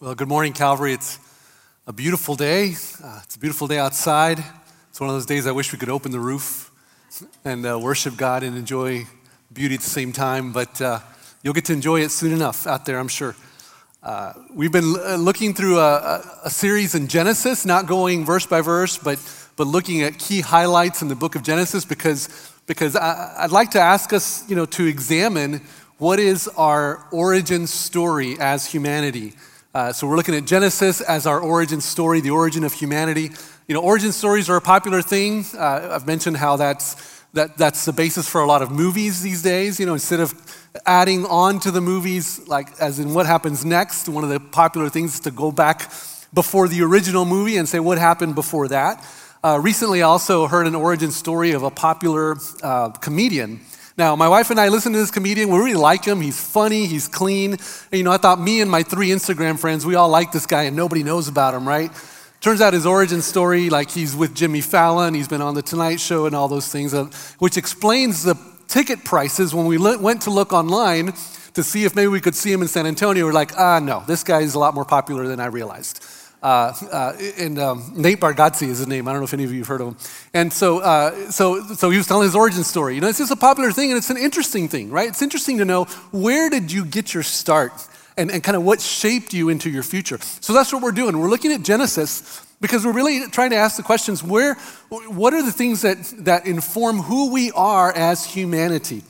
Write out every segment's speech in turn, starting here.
Well, good morning, Calvary. It's a beautiful day. Uh, it's a beautiful day outside. It's one of those days I wish we could open the roof and uh, worship God and enjoy beauty at the same time, but uh, you'll get to enjoy it soon enough out there, I'm sure. Uh, we've been uh, looking through a, a, series in Genesis, not going verse by verse, but, but looking at key highlights in the book of Genesis because, because I, I'd like to ask us you know, to examine what is our origin story as humanity. Uh, so we're looking at Genesis as our origin story, the origin of humanity. You know, origin stories are a popular thing. Uh, I've mentioned how that's, that, that's the basis for a lot of movies these days. You know, instead of adding on to the movies, like as in what happens next, one of the popular things is to go back before the original movie and say what happened before that. Uh, recently, I also heard an origin story of a popular uh, comedian now, my wife and I listen to this comedian. We really like him. He's funny, he's clean. And, you know, I thought me and my three Instagram friends, we all like this guy and nobody knows about him, right? Turns out his origin story, like he's with Jimmy Fallon, he's been on The Tonight Show and all those things, uh, which explains the ticket prices when we went to look online to see if maybe we could see him in San Antonio. We're like, ah, no, this guy is a lot more popular than I realized. Uh, uh, and um, Nate Bargatze is his name. I don't know if any of you have heard of him. And so, uh, so, so he was telling his origin story. You know, it's just a popular thing, and it's an interesting thing, right? It's interesting to know where did you get your start, and, and kind of what shaped you into your future. So that's what we're doing. We're looking at Genesis because we're really trying to ask the questions: Where, what are the things that that inform who we are as humanity?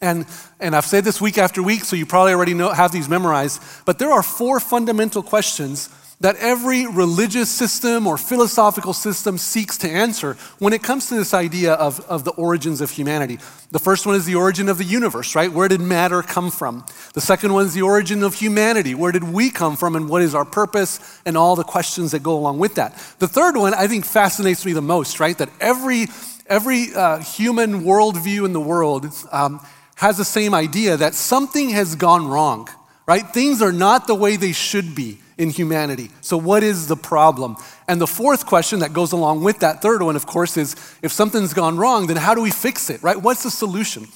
And, and I've said this week after week, so you probably already know, have these memorized, but there are four fundamental questions that every religious system or philosophical system seeks to answer when it comes to this idea of, of the origins of humanity. The first one is the origin of the universe, right? Where did matter come from? The second one is the origin of humanity. Where did we come from and what is our purpose and all the questions that go along with that? The third one I think fascinates me the most, right? That every, every uh, human worldview in the world um, has the same idea that something has gone wrong, right? Things are not the way they should be in humanity. So, what is the problem? And the fourth question that goes along with that third one, of course, is if something's gone wrong, then how do we fix it, right? What's the solution?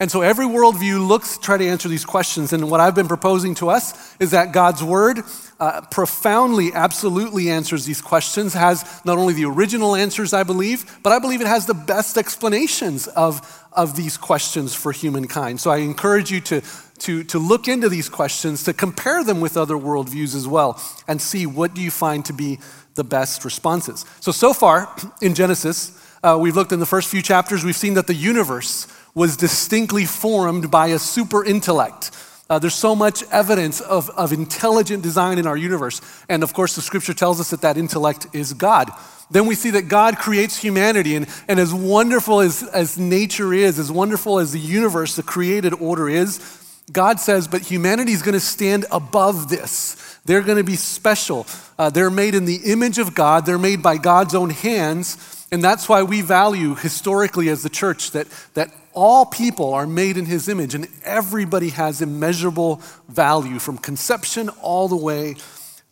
And so every worldview looks to try to answer these questions. And what I've been proposing to us is that God's word uh, profoundly, absolutely answers these questions, has not only the original answers, I believe, but I believe it has the best explanations of, of these questions for humankind. So I encourage you to, to, to look into these questions, to compare them with other worldviews as well, and see what do you find to be the best responses. So, so far in Genesis, uh, we've looked in the first few chapters, we've seen that the universe was distinctly formed by a super intellect. Uh, there's so much evidence of, of intelligent design in our universe. And of course, the scripture tells us that that intellect is God. Then we see that God creates humanity. And, and as wonderful as, as nature is, as wonderful as the universe, the created order is, God says, but humanity is going to stand above this. They're going to be special. Uh, they're made in the image of God, they're made by God's own hands. And that's why we value historically as the church that, that all people are made in his image and everybody has immeasurable value from conception all the way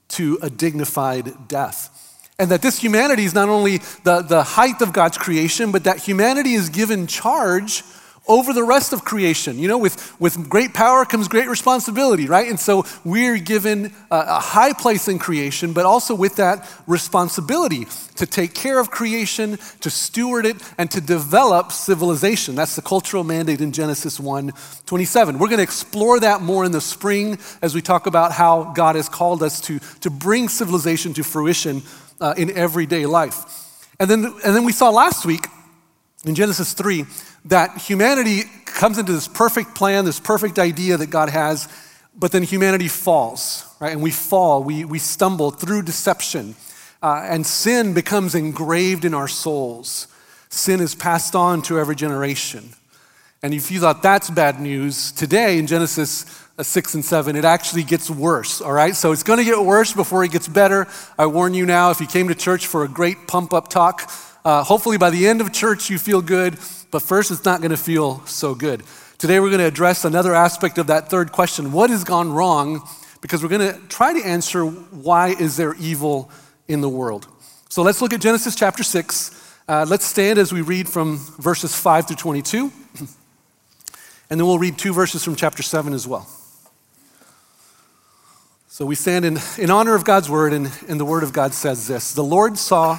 to a dignified death. And that this humanity is not only the, the height of God's creation, but that humanity is given charge over the rest of creation. You know, with, with great power comes great responsibility, right? And so we're given a, a, high place in creation, but also with that responsibility to take care of creation, to steward it, and to develop civilization. That's the cultural mandate in Genesis 1 27. We're going to explore that more in the spring as we talk about how God has called us to, to bring civilization to fruition uh, in everyday life. And then, and then we saw last week in Genesis 3 that humanity comes into this perfect plan, this perfect idea that God has, but then humanity falls, right? And we fall, we, we stumble through deception, uh, and sin becomes engraved in our souls. Sin is passed on to every generation. And if you thought that's bad news, today in Genesis uh, 6 and 7, it actually gets worse, all right? So it's going to get worse before it gets better. I warn you now, if you came to church for a great pump up talk, uh, hopefully by the end of church you feel good but first it's not going to feel so good. Today we're going to address another aspect of that third question what has gone wrong? Because we're going to try to answer why is there evil in the world. So let's look at Genesis chapter 6. Uh, let's stand as we read from verses 5 through 22. And then we'll read two verses from chapter 7 as well. So we stand in, in honor of God's word, and, and the word of God says this The Lord saw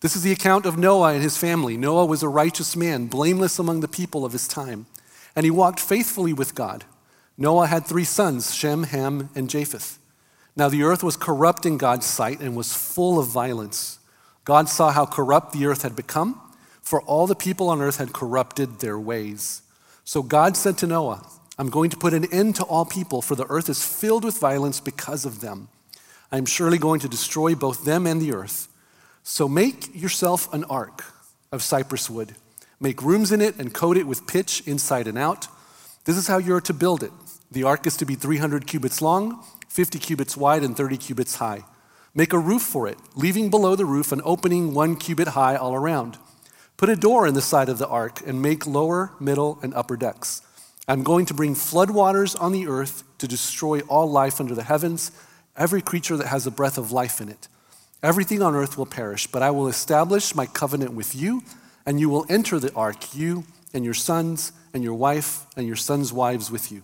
This is the account of Noah and his family. Noah was a righteous man, blameless among the people of his time, and he walked faithfully with God. Noah had three sons Shem, Ham, and Japheth. Now the earth was corrupt in God's sight and was full of violence. God saw how corrupt the earth had become, for all the people on earth had corrupted their ways. So God said to Noah, I'm going to put an end to all people, for the earth is filled with violence because of them. I am surely going to destroy both them and the earth. So make yourself an ark of cypress wood. Make rooms in it and coat it with pitch inside and out. This is how you are to build it. The ark is to be 300 cubits long, 50 cubits wide, and 30 cubits high. Make a roof for it, leaving below the roof an opening one cubit high all around. Put a door in the side of the ark and make lower, middle, and upper decks. I'm going to bring floodwaters on the earth to destroy all life under the heavens every creature that has a breath of life in it. Everything on earth will perish, but I will establish my covenant with you, and you will enter the ark, you and your sons and your wife and your sons' wives with you.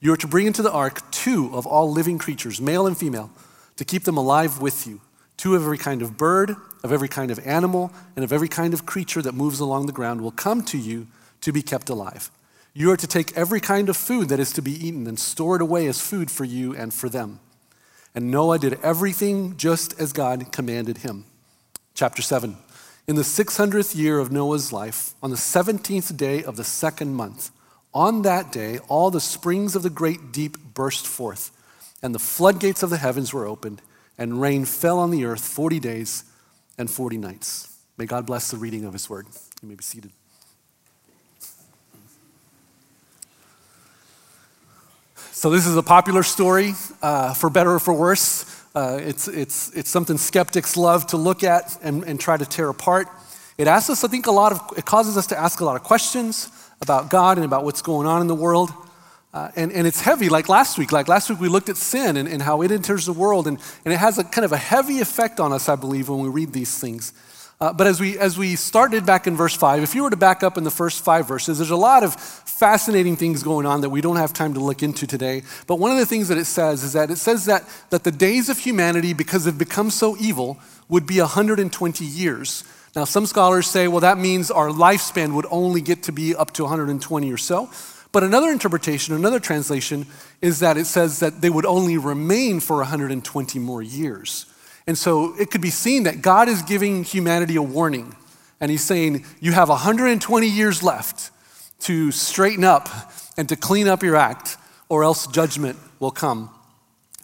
You are to bring into the ark two of all living creatures, male and female, to keep them alive with you. Two of every kind of bird, of every kind of animal, and of every kind of creature that moves along the ground will come to you to be kept alive. You are to take every kind of food that is to be eaten and store it away as food for you and for them. And Noah did everything just as God commanded him. Chapter 7. In the 600th year of Noah's life, on the 17th day of the second month, on that day, all the springs of the great deep burst forth, and the floodgates of the heavens were opened, and rain fell on the earth 40 days and 40 nights. May God bless the reading of his word. You may be seated. So, this is a popular story, uh, for better or for worse. Uh, it's, it's, it's something skeptics love to look at and, and try to tear apart. It asks us, I think, a lot of, it causes us to ask a lot of questions about God and about what's going on in the world. Uh, and, and it's heavy, like last week. Like last week, we looked at sin and, and how it enters the world, and, and it has a kind of a heavy effect on us, I believe, when we read these things. Uh, but as we, as we started back in verse 5, if you were to back up in the first five verses, there's a lot of fascinating things going on that we don't have time to look into today. But one of the things that it says is that it says that, that the days of humanity, because they've become so evil, would be 120 years. Now, some scholars say, well, that means our lifespan would only get to be up to 120 or so. But another interpretation, another translation, is that it says that they would only remain for 120 more years. And so it could be seen that God is giving humanity a warning. And he's saying, You have 120 years left to straighten up and to clean up your act, or else judgment will come.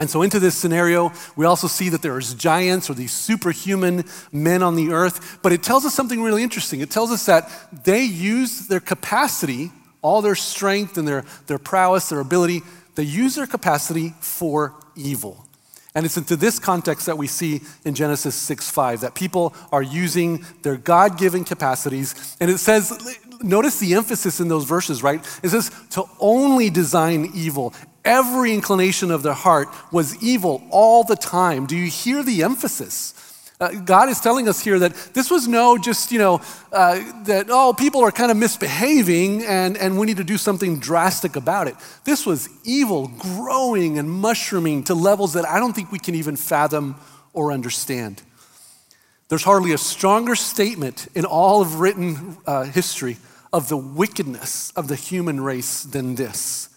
And so, into this scenario, we also see that there's giants or these superhuman men on the earth. But it tells us something really interesting. It tells us that they use their capacity, all their strength and their, their prowess, their ability, they use their capacity for evil. And it's into this context that we see in Genesis 6 5 that people are using their God given capacities. And it says, notice the emphasis in those verses, right? It says to only design evil. Every inclination of their heart was evil all the time. Do you hear the emphasis? Uh, God is telling us here that this was no just, you know, uh, that, oh, people are kind of misbehaving and, and we need to do something drastic about it. This was evil growing and mushrooming to levels that I don't think we can even fathom or understand. There's hardly a stronger statement in all of written uh, history of the wickedness of the human race than this.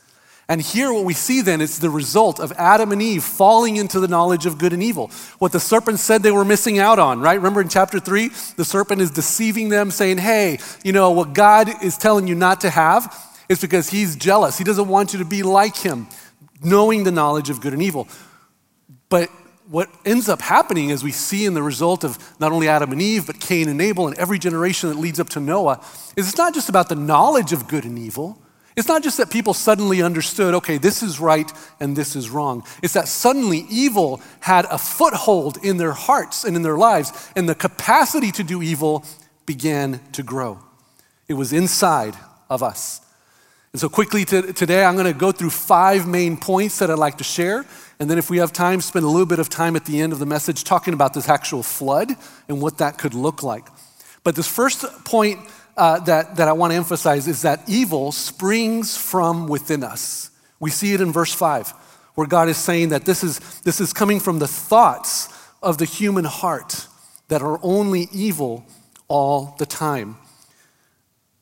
And here, what we see then is the result of Adam and Eve falling into the knowledge of good and evil. What the serpent said they were missing out on, right? Remember in chapter three, the serpent is deceiving them, saying, Hey, you know, what God is telling you not to have is because he's jealous. He doesn't want you to be like him, knowing the knowledge of good and evil. But what ends up happening, as we see in the result of not only Adam and Eve, but Cain and Abel and every generation that leads up to Noah, is it's not just about the knowledge of good and evil It's not just that people suddenly understood, okay, this is right and this is wrong. It's that suddenly evil had a foothold in their hearts and in their lives, and the capacity to do evil began to grow. It was inside of us. And so, quickly to, today, I'm going to go through five main points that I'd like to share. And then, if we have time, spend a little bit of time at the end of the message talking about this actual flood and what that could look like. But this first point uh, that, that I want to emphasize is that evil springs from within us. We see it in verse 5, where God is saying that this is, this is coming from the thoughts of the human heart that are only evil all the time.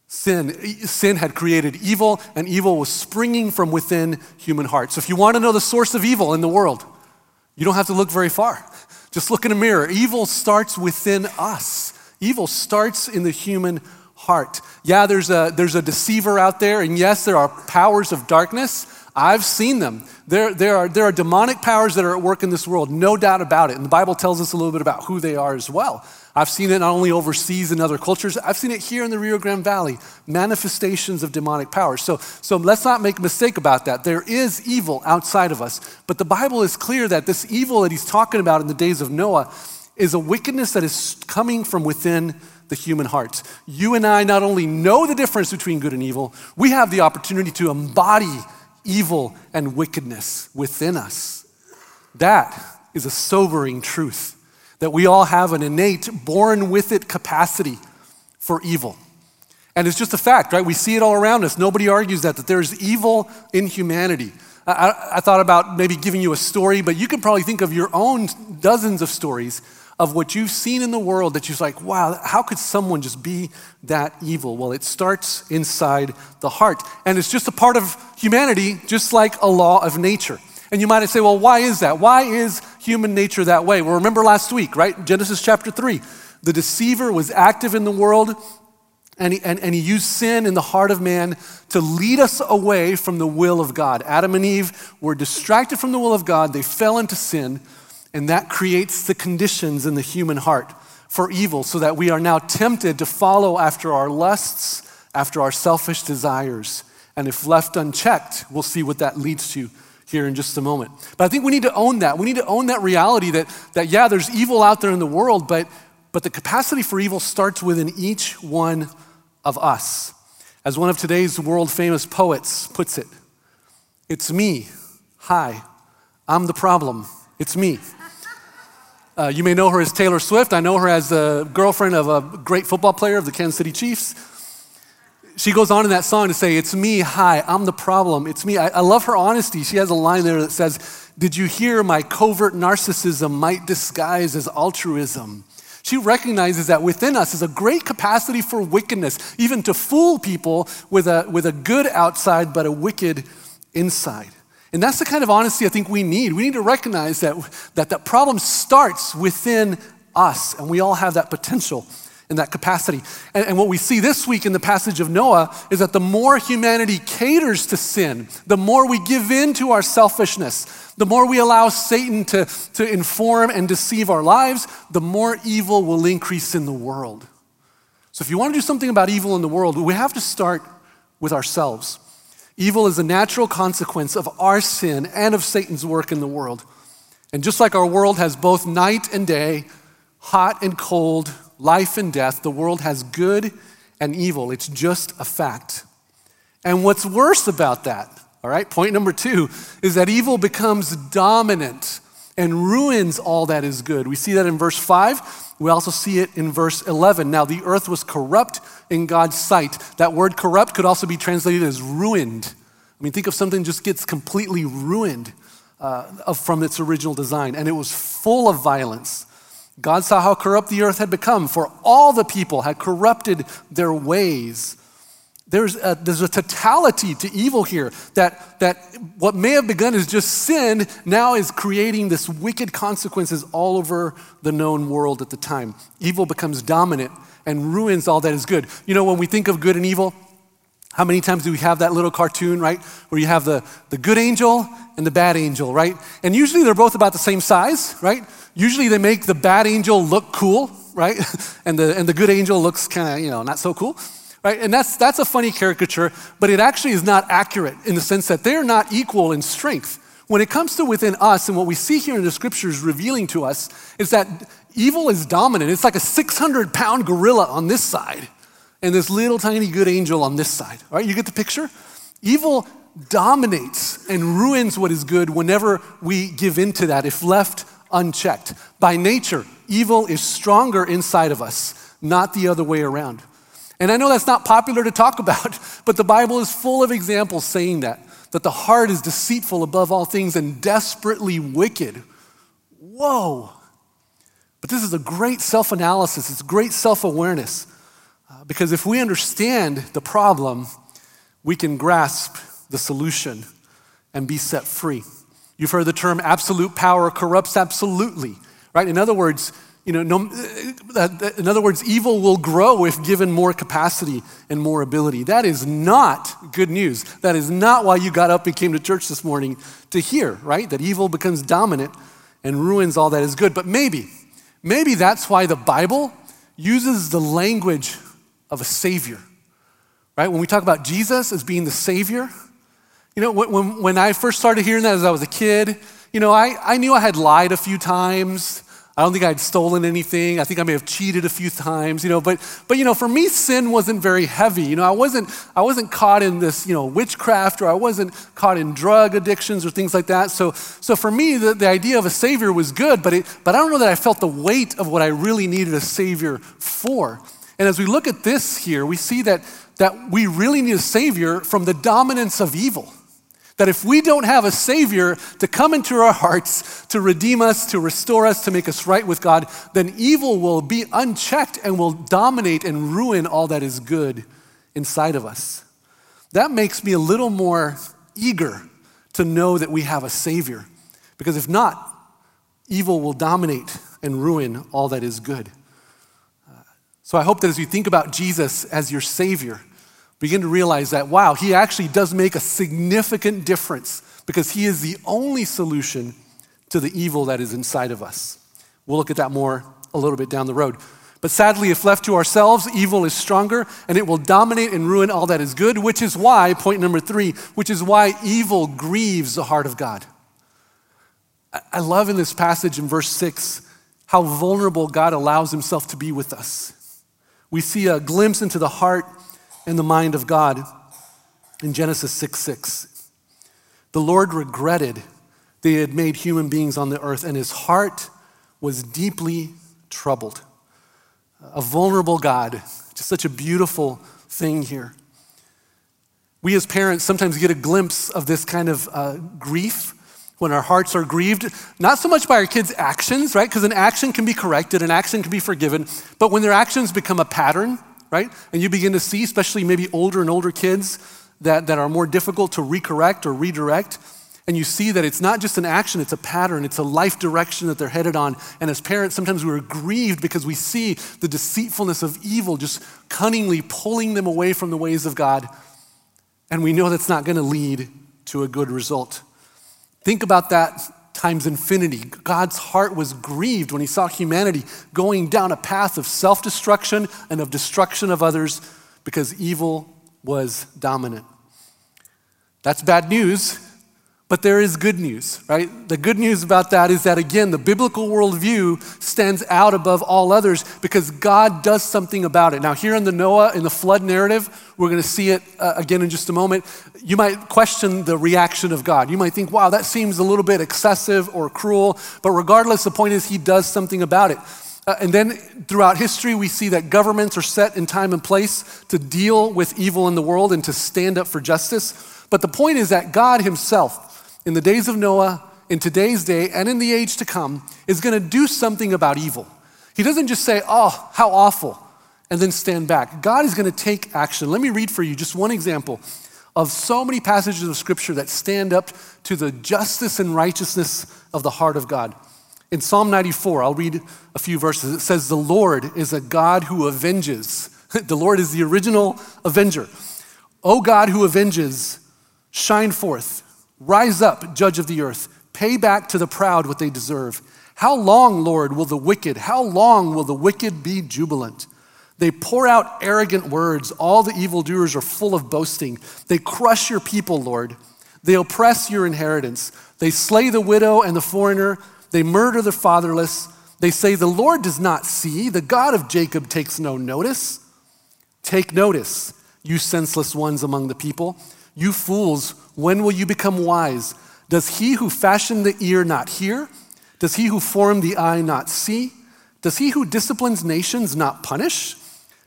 Sin, sin had created evil, and evil was springing from within human hearts. So, if you want to know the source of evil in the world, you don't have to look very far. Just look in a mirror. Evil starts within us, evil starts in the human heart. Yeah, there's a, there's a deceiver out there, and yes, there are powers of darkness. I've seen them. There, there, are, there are demonic powers that are at work in this world, no doubt about it. And the Bible tells us a little bit about who they are as well. I've seen it not only overseas in other cultures, I've seen it here in the Rio Grande Valley, manifestations of demonic power. So, so let's not make a mistake about that. There is evil outside of us, but the Bible is clear that this evil that he's talking about in the days of Noah is a wickedness that is coming from within the human heart. You and I not only know the difference between good and evil, we have the opportunity to embody evil and wickedness within us. That is a sobering truth that we all have an innate, born with it capacity for evil. And it's just a fact, right? We see it all around us. Nobody argues that, that there's evil in humanity. I, I, thought about maybe giving you a story, but you could probably think of your own dozens of stories of what you've seen in the world that you're like, wow, how could someone just be that evil? Well, it starts inside the heart. And it's just a part of humanity, just like a law of nature. And you might say, well, why is that? Why is human nature that way? Well, remember last week, right? Genesis chapter 3. The deceiver was active in the world, and he, and, and he used sin in the heart of man to lead us away from the will of God. Adam and Eve were distracted from the will of God, they fell into sin, and that creates the conditions in the human heart for evil, so that we are now tempted to follow after our lusts, after our selfish desires. And if left unchecked, we'll see what that leads to here in just a moment. But I think we need to own that. We need to own that reality that, that yeah, there's evil out there in the world, but, but the capacity for evil starts within each one of us. As one of today's world famous poets puts it, it's me. Hi, I'm the problem. It's me. Uh, you may know her as Taylor Swift. I know her as the girlfriend of a great football player of the Kansas City Chiefs she goes on in that song to say, It's me, hi, I'm the problem, it's me. I, I, love her honesty. She has a line there that says, Did you hear my covert narcissism might disguise as altruism? She recognizes that within us is a great capacity for wickedness, even to fool people with a, with a good outside but a wicked inside. And that's the kind of honesty I think we need. We need to recognize that that, that problem starts within us, and we all have that potential in that capacity. And, and, what we see this week in the passage of Noah is that the more humanity caters to sin, the more we give in to our selfishness, the more we allow Satan to, to inform and deceive our lives, the more evil will increase in the world. So, if you want to do something about evil in the world, we have to start with ourselves. Evil is a natural consequence of our sin and of Satan's work in the world. And just like our world has both night and day, hot and cold, life and death. The world has good and evil. It's just a fact. And what's worse about that, all right, point number two, is that evil becomes dominant and ruins all that is good. We see that in verse 5. We also see it in verse 11. Now, the earth was corrupt in God's sight. That word corrupt could also be translated as ruined. I mean, think of something just gets completely ruined uh, from its original design, and it was full of violence. God saw how corrupt the earth had become, for all the people had corrupted their ways. There's a, there's a totality to evil here that, that what may have begun as just sin now is creating this wicked consequences all over the known world at the time. Evil becomes dominant and ruins all that is good. You know, when we think of good and evil, how many times do we have that little cartoon, right? Where you have the, the good angel and the bad angel, right? And usually they're both about the same size, right? Usually they make the bad angel look cool, right? and, the, and the good angel looks kind of, you know, not so cool. Right? And that's, that's a funny caricature, but it actually is not accurate in the sense that they're not equal in strength. When it comes to within us, and what we see here in the scriptures revealing to us, is that evil is dominant. It's like a 600 pound gorilla on this side, and this little tiny good angel on this side. All right, you get the picture? Evil dominates and ruins what is good whenever we give in to that, if left unchecked. By nature, evil is stronger inside of us, not the other way around. And I know that's not popular to talk about, but the Bible is full of examples saying that, that the heart is deceitful above all things and desperately wicked. Whoa. But this is a great self analysis, it's great self awareness. Uh, because if we understand the problem, we can grasp the solution and be set free. You've heard the term absolute power corrupts absolutely, right? In other words, you know, no, uh, in other words, evil will grow if given more capacity and more ability. That is not good news. That is not why you got up and came to church this morning to hear, right? That evil becomes dominant and ruins all that is good. But maybe, maybe that's why the Bible uses the language of a savior, right? When we talk about Jesus as being the savior, you know, when, when I first started hearing that as I was a kid, you know, I, I knew I had lied a few times. I don't think I'd stolen anything. I think I may have cheated a few times, you know, but but you know, for me sin wasn't very heavy. You know, I wasn't I wasn't caught in this, you know, witchcraft or I wasn't caught in drug addictions or things like that. So so for me the, the idea of a savior was good, but it, but I don't know that I felt the weight of what I really needed a savior for. And as we look at this here, we see that that we really need a savior from the dominance of evil. That if we don't have a Savior to come into our hearts, to redeem us, to restore us, to make us right with God, then evil will be unchecked and will dominate and ruin all that is good inside of us. That makes me a little more eager to know that we have a Savior. Because if not, evil will dominate and ruin all that is good. Uh, so I hope that as you think about Jesus as your Savior, begin to realize that, wow, he actually does make a significant difference because he is the only solution to the evil that is inside of us. We'll look at that more a little bit down the road. But sadly, if left to ourselves, evil is stronger and it will dominate and ruin all that is good, which is why, point number three, which is why evil grieves the heart of God. I love in this passage in verse six how vulnerable God allows himself to be with us. We see a glimpse into the heart in the mind of God in Genesis 6 6. The Lord regretted that he had made human beings on the earth, and his heart was deeply troubled. A vulnerable God, just such a beautiful thing here. We as parents sometimes get a glimpse of this kind of uh, grief when our hearts are grieved, not so much by our kids' actions, right? Because an action can be corrected, an action can be forgiven, but when their actions become a pattern, right? And you begin to see, especially maybe older and older kids that, that are more difficult to recorrect or redirect. And you see that it's not just an action, it's a pattern, it's a life direction that they're headed on. And as parents, sometimes we're grieved because we see the deceitfulness of evil just cunningly pulling them away from the ways of God. And we know that's not going to lead to a good result. Think about that times infinity. God's heart was grieved when he saw humanity going down a path of self destruction and of destruction of others because evil was dominant. That's bad news but there is good news, right? The good news about that is that, again, the biblical worldview stands out above all others because God does something about it. Now, here in the Noah, in the flood narrative, we're going to see it uh, again in just a moment. You might question the reaction of God. You might think, wow, that seems a little bit excessive or cruel. But regardless, the point is, He does something about it. Uh, and then throughout history, we see that governments are set in time and place to deal with evil in the world and to stand up for justice. But the point is that God Himself, in the days of Noah, in today's day, and in the age to come, is going to do something about evil. He doesn't just say, oh, how awful, and then stand back. God is going to take action. Let me read for you just one example of so many passages of scripture that stand up to the justice and righteousness of the heart of God. In Psalm 94, I'll read a few verses. It says, The Lord is a God who avenges. the Lord is the original avenger. O God who avenges, shine forth. Rise up, judge of the earth. Pay back to the proud what they deserve. How long, Lord, will the wicked, how long will the wicked be jubilant? They pour out arrogant words. All the evildoers are full of boasting. They crush your people, Lord. They oppress your inheritance. They slay the widow and the foreigner. They murder the fatherless. They say, The Lord does not see. The God of Jacob takes no notice. Take notice, you senseless ones among the people. You fools, when will you become wise? Does he who fashioned the ear not hear? Does he who formed the eye not see? Does he who disciplines nations not punish?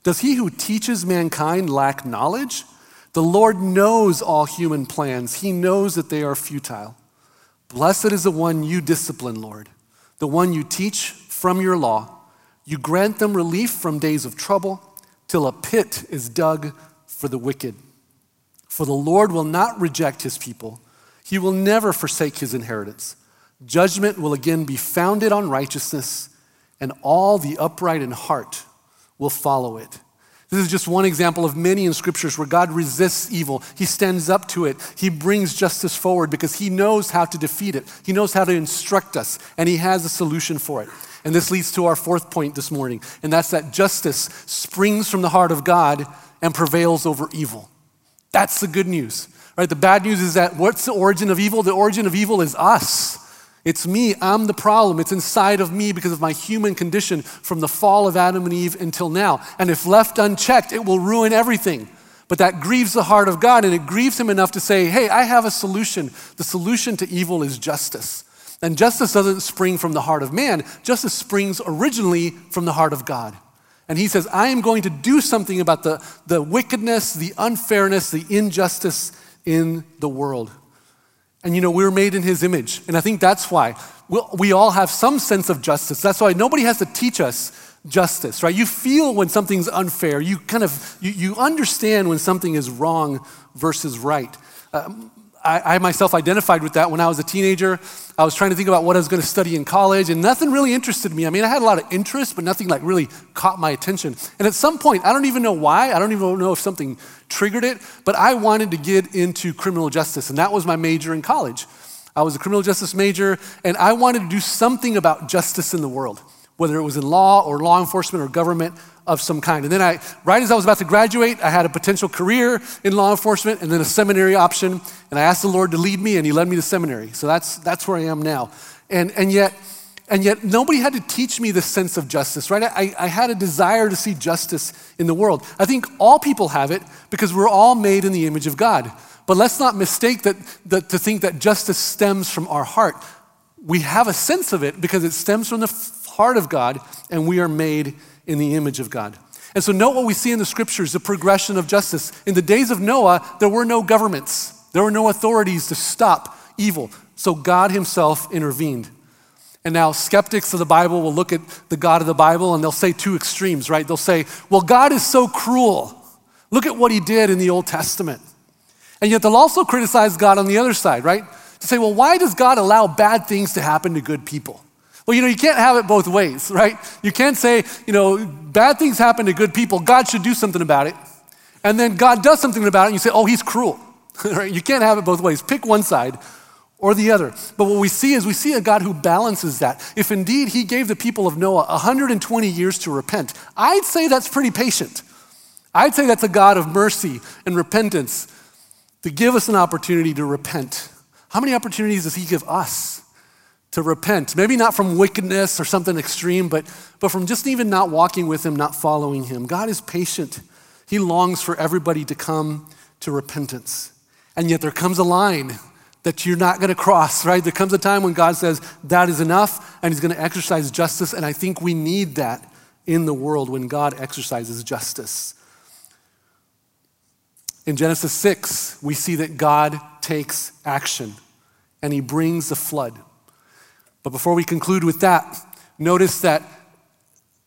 Does he who teaches mankind lack knowledge? The Lord knows all human plans. He knows that they are futile. Blessed is the one you discipline, Lord, the one you teach from your law. You grant them relief from days of trouble till a pit is dug for the wicked. For the Lord will not reject his people, he will never forsake his inheritance. Judgment will again be founded on righteousness, and all the upright in heart will follow it. This is just one example of many in scriptures where God resists evil. He stands up to it. He brings justice forward because he knows how to defeat it. He knows how to instruct us, and he has a solution for it. And this leads to our fourth point this morning, and that's that justice springs from the heart of God and prevails over evil. That's the good news, right? The bad news is that what's the origin of evil? The origin of evil is us. It's me. I'm the problem. It's inside of me because of my human condition from the fall of Adam and Eve until now. And if left unchecked, it will ruin everything. But that grieves the heart of God, and it grieves him enough to say, Hey, I have a solution. The solution to evil is justice. And justice doesn't spring from the heart of man, justice springs originally from the heart of God. And he says, I am going to do something about the, the wickedness, the unfairness, the injustice in the world. And you know, we were made in his image. And I think that's why we all have some sense of justice. That's why nobody has to teach us justice, right? You feel when something's unfair. You kind of, you, you understand when something is wrong versus right. Um, I, I, myself identified with that when I was a teenager. I was trying to think about what I was going to study in college, and nothing really interested me. I mean, I had a lot of interest, but nothing like really caught my attention. And at some point, I don't even know why, I don't even know if something triggered it, but I wanted to get into criminal justice, and that was my major in college. I was a criminal justice major, and I wanted to do something about justice in the world, whether it was in law or law enforcement or government of some kind. And then I, right as I was about to graduate, I had a potential career in law enforcement and then a seminary option. And I asked the Lord to lead me, and He led me to seminary. So that's, that's where I am now. And, and yet, and yet, nobody had to teach me the sense of justice, right? I, I had a desire to see justice in the world. I think all people have it because we're all made in the image of God. But let's not mistake that, that to think that justice stems from our heart. We have a sense of it because it stems from the heart of God, and we are made in the image of God. And so, note what we see in the scriptures the progression of justice. In the days of Noah, there were no governments, there were no authorities to stop evil. So, God Himself intervened. And now, skeptics of the Bible will look at the God of the Bible and they'll say two extremes, right? They'll say, well, God is so cruel. Look at what He did in the Old Testament. And yet, they'll also criticize God on the other side, right? To say, well, why does God allow bad things to happen to good people? Well, you know, you can't have it both ways, right? You can't say, you know, bad things happen to good people, God should do something about it. And then God does something about it, and you say, oh, he's cruel, right? You can't have it both ways. Pick one side or the other. But what we see is we see a God who balances that. If indeed he gave the people of Noah 120 years to repent, I'd say that's pretty patient. I'd say that's a God of mercy and repentance to give us an opportunity to repent. How many opportunities does he give us? To repent. Maybe not from wickedness or something extreme, but, but from just even not walking with Him, not following Him. God is patient. He longs for everybody to come to repentance. And yet there comes a line that you're not going to cross, right? There comes a time when God says, that is enough, and He's going to exercise justice. And I think we need that in the world when God exercises justice. In Genesis 6, we see that God takes action and He brings the flood. But before we conclude with that, notice that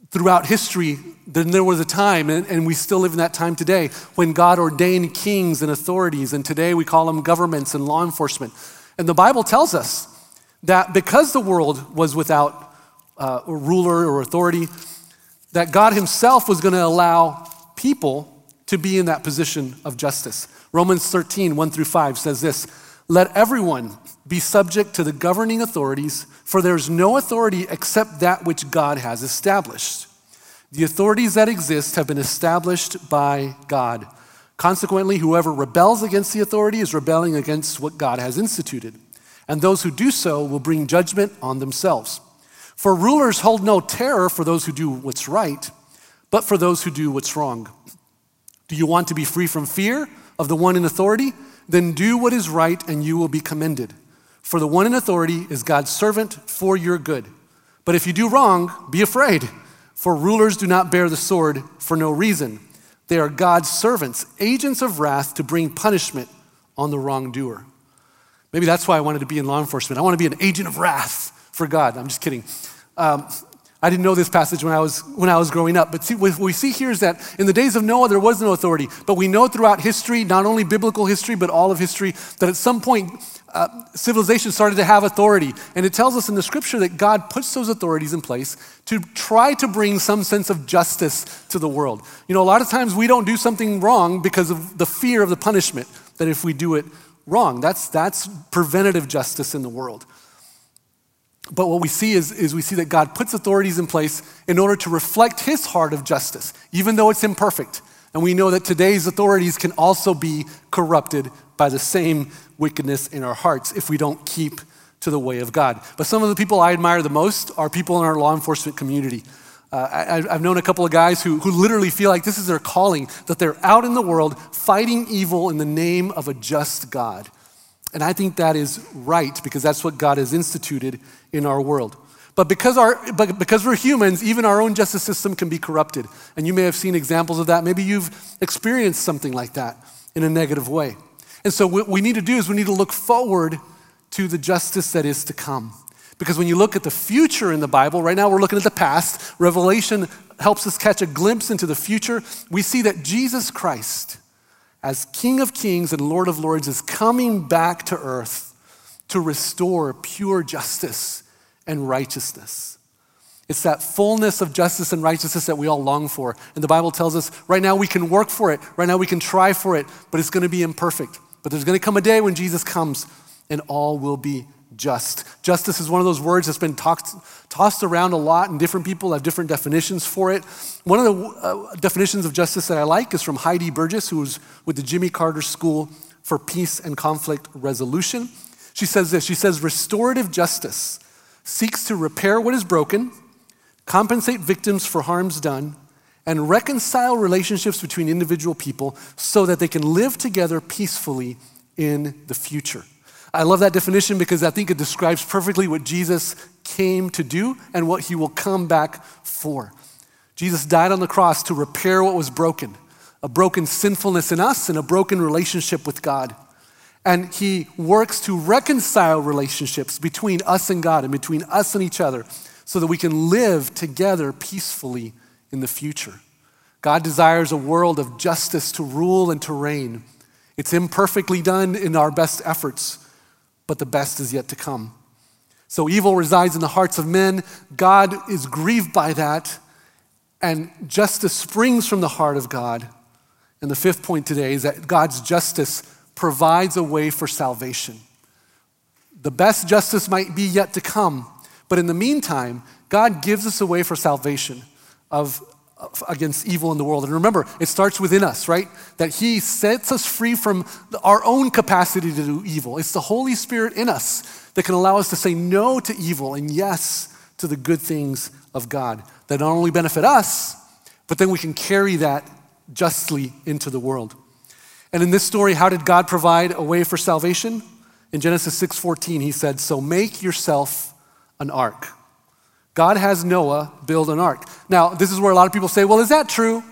throughout history, then there was a time, and, we still live in that time today, when God ordained kings and authorities, and today we call them governments and law enforcement. And the Bible tells us that because the world was without uh, a ruler or authority, that God Himself was going to allow people to be in that position of justice. Romans 13, 1 through 5 says this Let everyone be subject to the governing authorities, for there is no authority except that which God has established. The authorities that exist have been established by God. Consequently, whoever rebels against the authority is rebelling against what God has instituted. And those who do so will bring judgment on themselves. For rulers hold no terror for those who do what's right, but for those who do what's wrong. Do you want to be free from fear of the one in authority? Then do what is right and you will be commended. For the one in authority is God's servant for your good. But if you do wrong, be afraid, for rulers do not bear the sword for no reason. They are God's servants, agents of wrath to bring punishment on the wrongdoer. Maybe that's why I wanted to be in law enforcement. I want to be an agent of wrath for God. I'm just kidding. Um, I didn't know this passage when I was, when I was growing up, but see, what we see here is that in the days of Noah, there was no authority. But we know throughout history, not only biblical history, but all of history, that at some point, uh, civilization started to have authority. And it tells us in the scripture that God puts those authorities in place to try to bring some sense of justice to the world. You know, a lot of times we don't do something wrong because of the fear of the punishment, that if we do it wrong, that's, that's preventative justice in the world. But what we see is, is we see that God puts authorities in place in order to reflect his heart of justice, even though it's imperfect. And we know that today's authorities can also be corrupted by the same wickedness in our hearts if we don't keep to the way of God. But some of the people I admire the most are people in our law enforcement community. Uh, I, have known a couple of guys who, who literally feel like this is their calling, that they're out in the world fighting evil in the name of a just God. And I think that is right because that's what God has instituted in our world. But because, our, but because we're humans, even our own justice system can be corrupted. And you may have seen examples of that. Maybe you've experienced something like that in a negative way. And so, what we need to do is we need to look forward to the justice that is to come. Because when you look at the future in the Bible, right now we're looking at the past, Revelation helps us catch a glimpse into the future. We see that Jesus Christ, as King of Kings and Lord of Lords, is coming back to earth to restore pure justice and righteousness. It's that fullness of justice and righteousness that we all long for. And the Bible tells us right now we can work for it, right now we can try for it, but it's going to be imperfect. But there's going to come a day when Jesus comes and all will be just. Justice is one of those words that's been talked, tossed around a lot, and different people have different definitions for it. One of the uh, definitions of justice that I like is from Heidi Burgess, who was with the Jimmy Carter School for Peace and Conflict Resolution. She says this She says, restorative justice seeks to repair what is broken, compensate victims for harms done, and reconcile relationships between individual people so that they can live together peacefully in the future. I love that definition because I think it describes perfectly what Jesus came to do and what he will come back for. Jesus died on the cross to repair what was broken a broken sinfulness in us and a broken relationship with God. And he works to reconcile relationships between us and God and between us and each other so that we can live together peacefully in the future. God desires a world of justice to rule and to reign. It's imperfectly done in our best efforts, but the best is yet to come. So evil resides in the hearts of men. God is grieved by that, and justice springs from the heart of God. And the fifth point today is that God's justice provides a way for salvation. The best justice might be yet to come, but in the meantime, God gives us a way for salvation of, of, against evil in the world. And remember, it starts within us, right? That He sets us free from our own capacity to do evil. It's the Holy Spirit in us that can allow us to say no to evil and yes to the good things of God that not only benefit us, but then we can carry that justly into the world. And in this story, how did God provide a way for salvation? In Genesis 6:14, he said, "So make yourself an ark." God has Noah build an ark. Now, this is where a lot of people say, "Well, is that true?"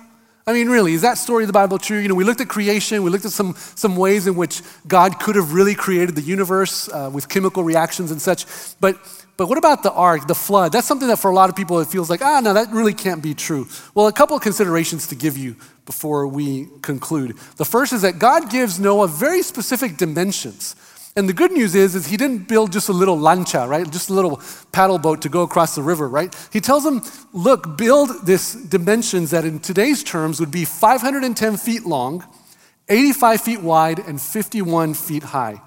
I mean, really, is that story of the Bible true? You know, we looked at creation, we looked at some, some ways in which God could have really created the universe uh, with chemical reactions and such. But, but what about the ark, the flood? That's something that for a lot of people it feels like, ah, no, that really can't be true. Well, a couple of considerations to give you before we conclude. The first is that God gives Noah very specific dimensions. And the good news is, is he didn't build just a little lancha, right? Just a little paddle boat to go across the river, right? He tells him, look, build this dimensions that in today's terms would be 510 feet long, 85 feet wide, and 51 feet high.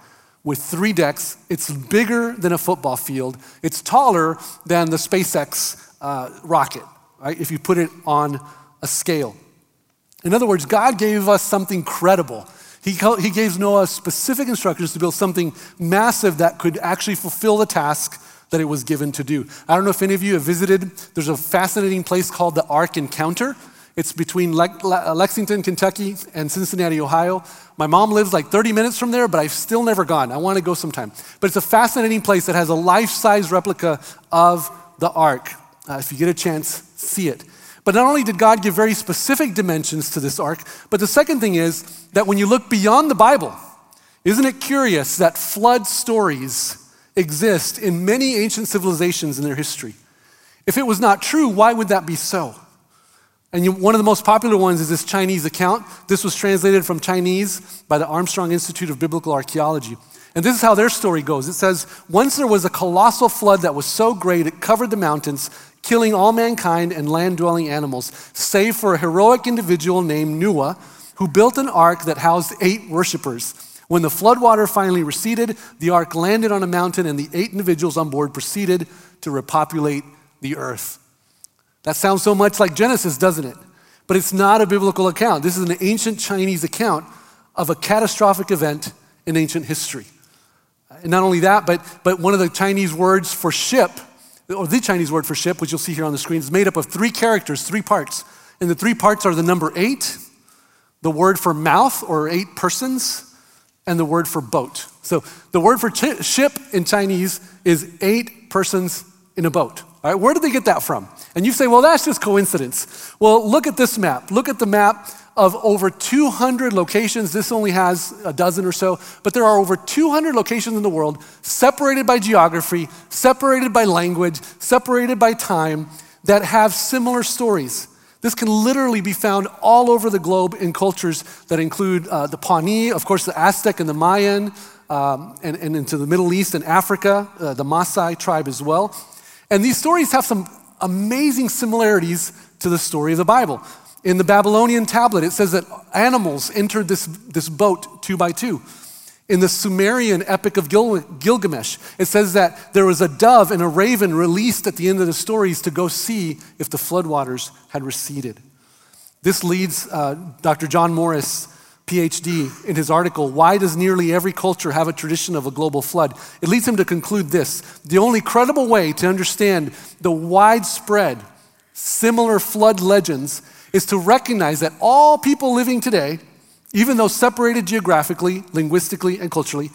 With three decks, it's bigger than a football field. It's taller than the SpaceX uh, rocket. right? If you put it on a scale. In other words, God gave us something credible. He, he gave Noah specific instructions to build something massive that could actually fulfill the task that it was given to do. I don't know if any of you have visited, there's a fascinating place called the Ark Encounter. It's between Le- Lexington, Kentucky, and Cincinnati, Ohio. My mom lives like 30 minutes from there, but I've still never gone. I want to go sometime. But it's a fascinating place that has a life size replica of the ark. Uh, if you get a chance, see it. But not only did God give very specific dimensions to this ark, but the second thing is that when you look beyond the Bible, isn't it curious that flood stories exist in many ancient civilizations in their history? If it was not true, why would that be so? And you, one of the most popular ones is this Chinese account. This was translated from Chinese by the Armstrong Institute of Biblical Archaeology. And this is how their story goes. It says, Once there was a colossal flood that was so great it covered the mountains, killing all mankind and land dwelling animals, save for a heroic individual named Noah, who built an ark that housed eight worshippers. When the floodwater finally receded, the ark landed on a mountain, and the eight individuals on board proceeded to repopulate the earth. That sounds so much like Genesis, doesn't it? But it's not a biblical account. This is an ancient Chinese account of a catastrophic event in ancient history. And not only that, but, but one of the Chinese words for ship, or the Chinese word for ship, which you'll see here on the screen, is made up of three characters, three parts. And the three parts are the number eight, the word for mouth, or eight persons, and the word for boat. So the word for ch- ship in Chinese is eight persons in a boat. All right, where did they get that from? And you say, well, that's just coincidence. Well, look at this map. Look at the map of over 200 locations. This only has a dozen or so, but there are over 200 locations in the world separated by geography, separated by language, separated by time that have similar stories. This can literally be found all over the globe in cultures that include uh, the Pawnee, of course, the Aztec and the Mayan, um, and, and, into the Middle East and Africa, uh, the Maasai tribe as well. And these stories have some amazing similarities to the story of the Bible. In the Babylonian tablet, it says that animals entered this, this boat two by two. In the Sumerian epic of Gil- Gilgamesh, it says that there was a dove and a raven released at the end of the stories to go see if the floodwaters had receded. This leads uh, Dr. John Morris PhD, in his article, Why Does Nearly Every Culture Have a Tradition of a Global Flood? It leads him to conclude this the only credible way to understand the widespread, similar flood legends is to recognize that all people living today, even though separated geographically, linguistically, and culturally,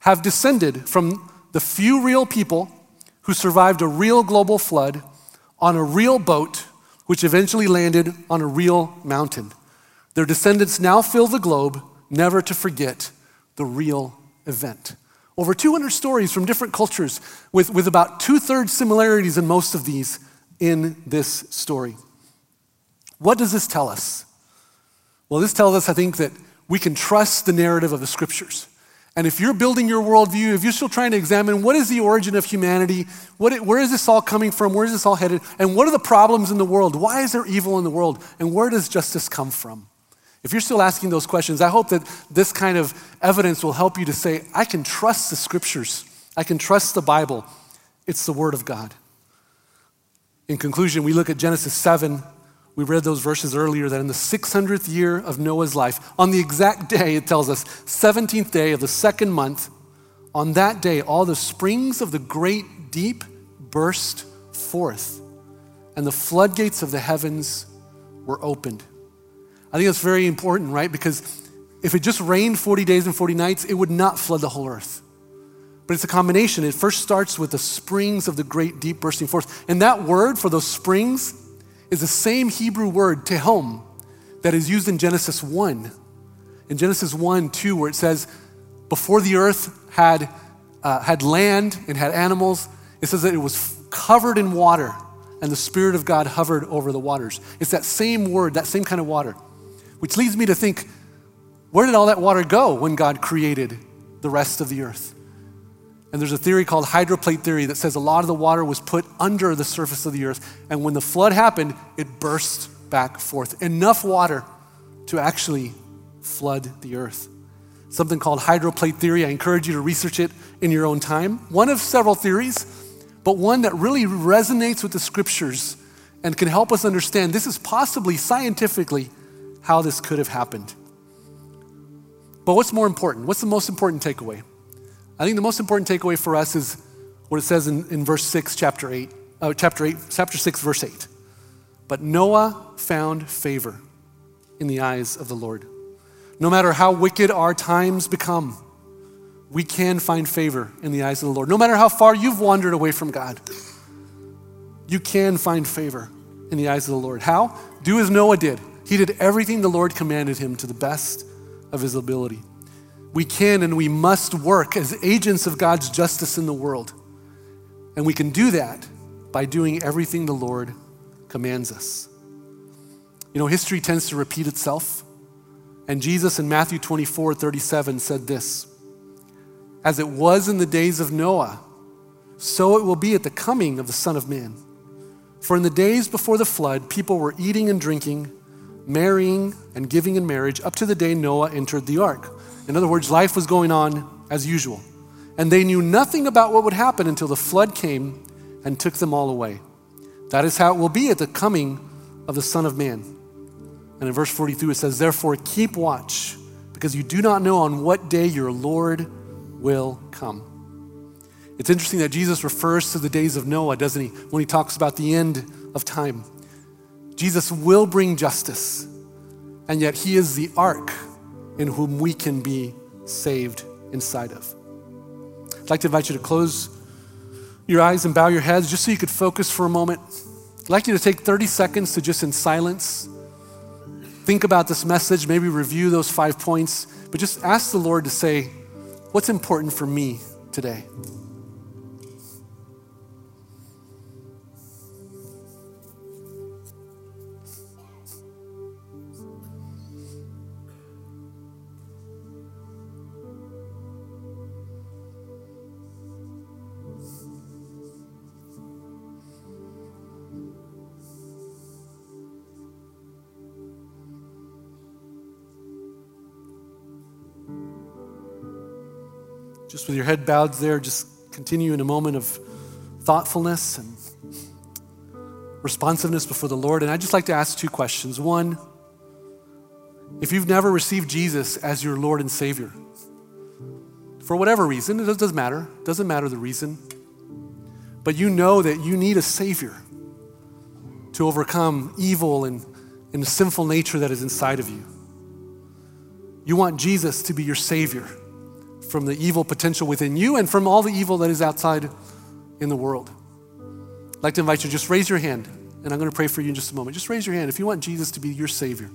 have descended from the few real people who survived a real global flood on a real boat, which eventually landed on a real mountain. Their descendants now fill the globe, never to forget the real event. Over 200 stories from different cultures, with, with about two thirds similarities in most of these in this story. What does this tell us? Well, this tells us, I think, that we can trust the narrative of the scriptures. And if you're building your worldview, if you're still trying to examine what is the origin of humanity, what, where is this all coming from, where is this all headed, and what are the problems in the world? Why is there evil in the world? And where does justice come from? If you're still asking those questions, I hope that this kind of evidence will help you to say, I can trust the scriptures, I can trust the Bible. It's the Word of God. In conclusion, we look at Genesis 7. We read those verses earlier that in the 600th year of Noah's life, on the exact day, it tells us, 17th day of the second month, on that day, all the springs of the great deep burst forth, and the floodgates of the heavens were opened. I think that's very important, right? Because if it just rained 40 days and 40 nights, it would not flood the whole earth. But it's a combination. It first starts with the springs of the great deep bursting forth. And that word for those springs is the same Hebrew word, tehom, that is used in Genesis 1. In Genesis 1, 2, where it says, before the earth had, uh, had land and had animals, it says that it was covered in water and the Spirit of God hovered over the waters. It's that same word, that same kind of water. Which leads me to think where did all that water go when God created the rest of the earth? And there's a theory called hydroplate theory that says a lot of the water was put under the surface of the earth. And when the flood happened, it burst back forth. Enough water to actually flood the earth. Something called hydroplate theory. I encourage you to research it in your own time. One of several theories, but one that really resonates with the scriptures and can help us understand this is possibly scientifically how this could have happened. But what's more important? What's the most important takeaway? I think the most important takeaway for us is what it says in, in verse 6, chapter 8, uh, chapter 8, chapter 6, verse 8. But Noah found favor in the eyes of the Lord. No matter how wicked our times become, we can find favor in the eyes of the Lord. No matter how far you've wandered away from God, you can find favor in the eyes of the Lord. How? Do as Noah did. He did everything the Lord commanded him to the best of his ability. We can and we must work as agents of God's justice in the world. And we can do that by doing everything the Lord commands us. You know, history tends to repeat itself. And Jesus in Matthew 24 37 said this As it was in the days of Noah, so it will be at the coming of the Son of Man. For in the days before the flood, people were eating and drinking, marrying and giving in marriage up to the day Noah entered the ark. In other words, life was going on as usual. And they knew nothing about what would happen until the flood came and took them all away. That is how it will be at the coming of the Son of Man. And in verse 42, it says, Therefore, keep watch, because you do not know on what day your Lord will come. It's interesting that Jesus refers to the days of Noah, doesn't he, when he talks about the end of time. Jesus will bring justice, and yet he is the ark in whom we can be saved inside of. I'd like to invite you to close your eyes and bow your heads just so you could focus for a moment. I'd like you to take 30 seconds to just in silence think about this message, maybe review those five points, but just ask the Lord to say, What's important for me today? Just with your head bowed there, just continue in a moment of thoughtfulness and responsiveness before the Lord. And I'd just like to ask two questions. One, if you've never received Jesus as your Lord and Savior, for whatever reason, it doesn't matter, doesn't matter the reason, but you know that you need a Savior to overcome evil and, and the sinful nature that is inside of you. You want Jesus to be your Savior from the evil potential within you and from all the evil that is outside in the world. I'd like to invite you to just raise your hand, and I'm going to pray for you in just a moment. Just raise your hand if you want Jesus to be your Savior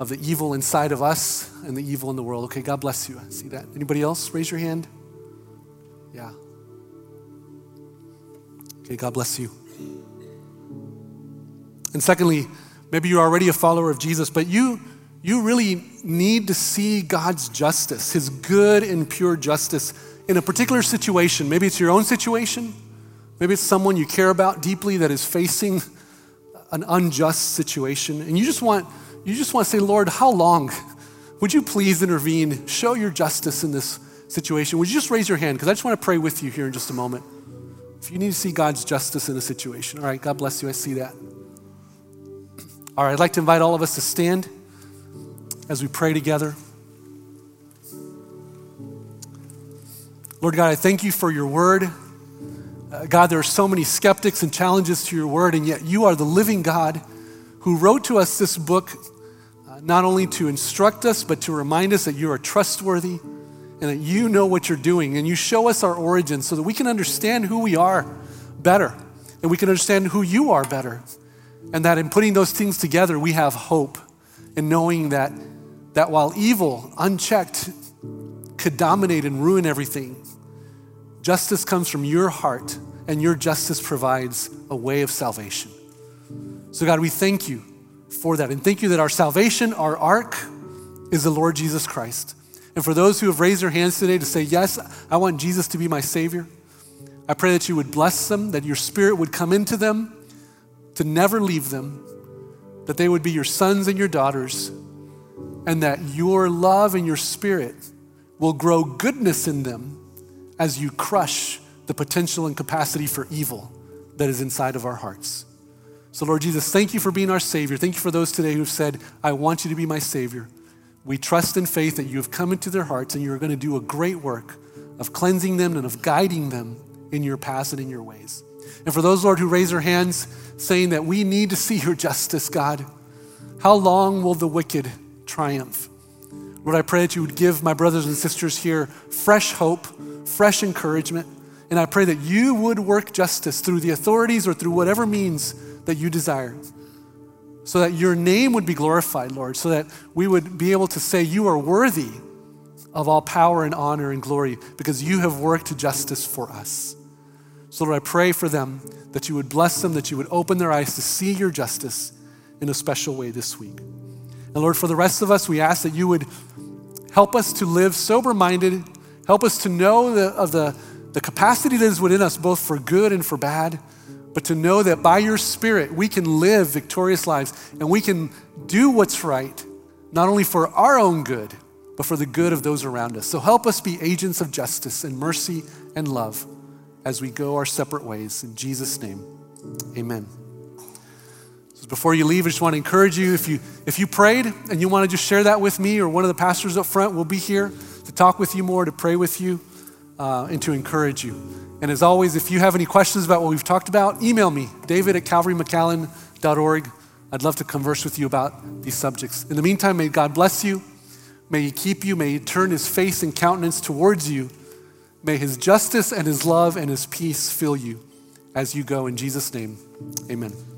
of the evil inside of us and the evil in the world. Okay, God bless you. I see that. Anybody else? Raise your hand. Yeah. Okay, God bless you. And secondly, maybe you're already a follower of Jesus, but you you really need to see God's justice, His good and pure justice in a particular situation. Maybe it's your own situation, maybe it's someone you care about deeply that is facing an unjust situation. And you just want, you just want to say, Lord, how long? Would you please intervene? Show your justice in this situation. Would you just raise your hand? Because I just want to pray with you here in just a moment. If you need to see God's justice in a situation. All right, God bless you. I see that. All right, I'd like to invite all of us to stand as we pray together. Lord God, I thank you for your word. Uh, God, there are so many skeptics and challenges to your word, and yet you are the living God who wrote to us this book uh, not only to instruct us, but to remind us that you are trustworthy and that you know what you're doing. And you show us our origin so that we can understand who we are better and we can understand who you are better. And that in putting those things together, we have hope in knowing that that while evil, unchecked, could dominate and ruin everything, justice comes from your heart, and your justice provides a way of salvation. So, God, we thank you for that. And thank you that our salvation, our ark, is the Lord Jesus Christ. And for those who have raised their hands today to say, Yes, I want Jesus to be my Savior, I pray that you would bless them, that your Spirit would come into them, to never leave them, that they would be your sons and your daughters and that your love and your spirit will grow goodness in them as you crush the potential and capacity for evil that is inside of our hearts. So, Lord Jesus, thank you for being our Savior. Thank you for those today who've said, I want you to be my Savior. We trust in faith that you have come into their hearts and you're going to do a great work of cleansing them and of guiding them in your paths and in your ways. And for those, Lord, who raise their hands saying that we need to see your justice, God, how long will the wicked triumph? Lord, I pray that you would give my brothers and sisters here fresh hope, fresh encouragement. And I pray that you would work justice through the authorities or through whatever means that you desire so that your name would be glorified, Lord, so that we would be able to say, You are worthy of all power and honor and glory because you have worked justice for us. So, Lord, I pray for them that you would bless them, that you would open their eyes to see your justice in a special way this week. And Lord, for the rest of us, we ask that you would help us to live sober minded, help us to know the, of the, the capacity that is within us, both for good and for bad but to know that by your Spirit, we can live victorious lives and we can do what's right, not only for our own good, but for the good of those around us. So help us be agents of justice and mercy and love as we go our separate ways. In Jesus' name, amen. Before you leave, I just want to encourage you if you if you prayed and you want to just share that with me or one of the pastors up front, we'll be here to talk with you more, to pray with you, uh, and to encourage you. And as always, if you have any questions about what we've talked about, email me, david at calvarymcallen.org. I'd love to converse with you about these subjects. In the meantime, may God bless you. May He keep you. May He turn His face and countenance towards you. May His justice and His love and His peace fill you as you go. In Jesus' name, amen.